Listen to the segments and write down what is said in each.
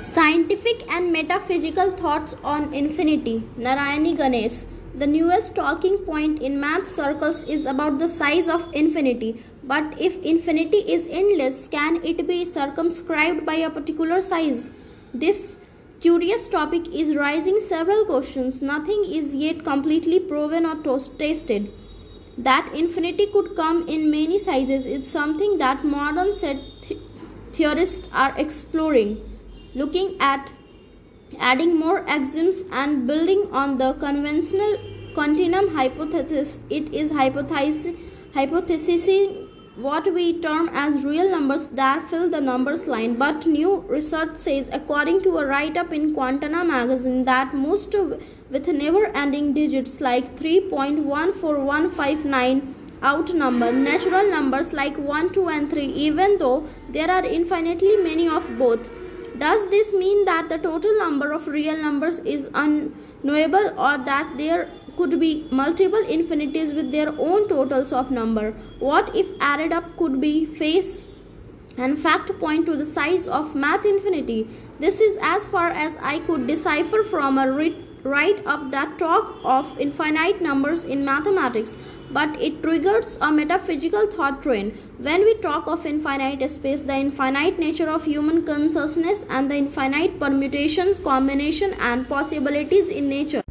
Scientific and metaphysical thoughts on infinity. Narayani Ganesh. The newest talking point in math circles is about the size of infinity. But if infinity is endless, can it be circumscribed by a particular size? This curious topic is raising several questions. Nothing is yet completely proven or tested. That infinity could come in many sizes is something that modern set theorists are exploring looking at adding more axioms and building on the conventional continuum hypothesis. It is hypothesizing what we term as real numbers that fill the numbers line. But new research says according to a write-up in Quanta magazine that most with never-ending digits like 3.14159 outnumber natural numbers like 1 2 and 3 even though there are infinitely many of both does this mean that the total number of real numbers is unknowable or that there could be multiple infinities with their own totals of number? What if added up could be face and fact point to the size of math infinity? This is as far as I could decipher from a writ write up that talk of infinite numbers in mathematics, but it triggers a metaphysical thought train. When we talk of infinite space, the infinite nature of human consciousness, and the infinite permutations, combination, and possibilities in nature.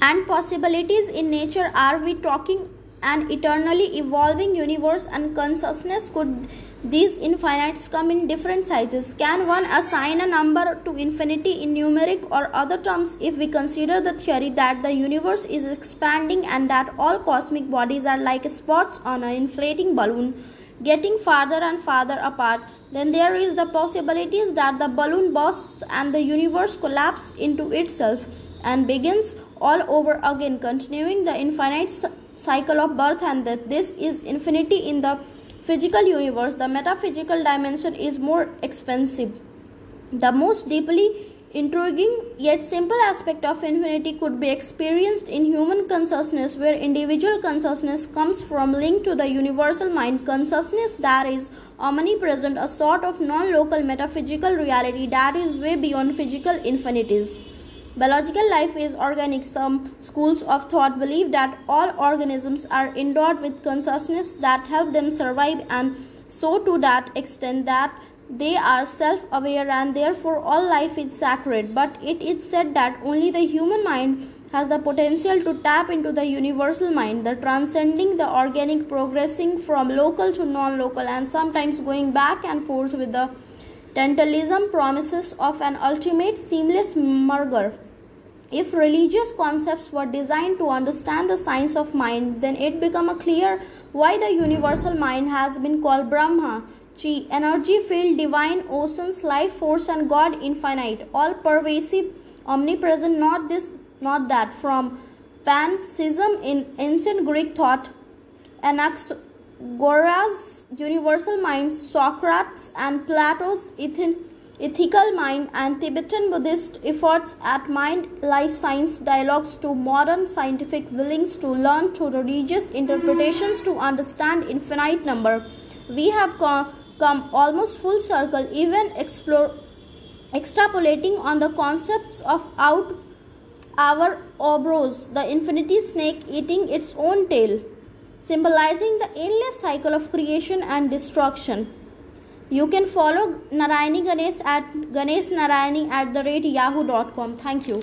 And possibilities in nature, are we talking an eternally evolving universe and consciousness could these infinites come in different sizes. Can one assign a number to infinity in numeric or other terms if we consider the theory that the universe is expanding and that all cosmic bodies are like spots on an inflating balloon getting farther and farther apart? Then there is the possibilities that the balloon bursts and the universe collapses into itself and begins all over again, continuing the infinite cycle of birth and death. This is infinity in the physical universe, the metaphysical dimension is more expensive. The most deeply intriguing yet simple aspect of infinity could be experienced in human consciousness, where individual consciousness comes from linked to the universal mind consciousness that is omnipresent, a sort of non local metaphysical reality that is way beyond physical infinities. Biological life is organic. Some schools of thought believe that all organisms are endowed with consciousness that help them survive and so to that extent that they are self aware and therefore all life is sacred. But it is said that only the human mind has the potential to tap into the universal mind, the transcending the organic, progressing from local to non local, and sometimes going back and forth with the tantalism promises of an ultimate seamless merger. If religious concepts were designed to understand the science of mind, then it becomes clear why the universal mind has been called Brahma, Chi, energy field, divine, oceans, life force, and God infinite, all pervasive, omnipresent, not this, not that. From pantheism in ancient Greek thought, Anaxagoras, universal mind, Socrates, and Plato's ethical mind and Tibetan Buddhist efforts at mind life science dialogues to modern scientific willings to learn to religious interpretations to understand infinite number. We have come, come almost full circle, even explore, extrapolating on the concepts of out our obros, the infinity snake eating its own tail, symbolizing the endless cycle of creation and destruction. You can follow Narayani Ganesh at Ganesh Narayani at the rate yahoo.com. Thank you.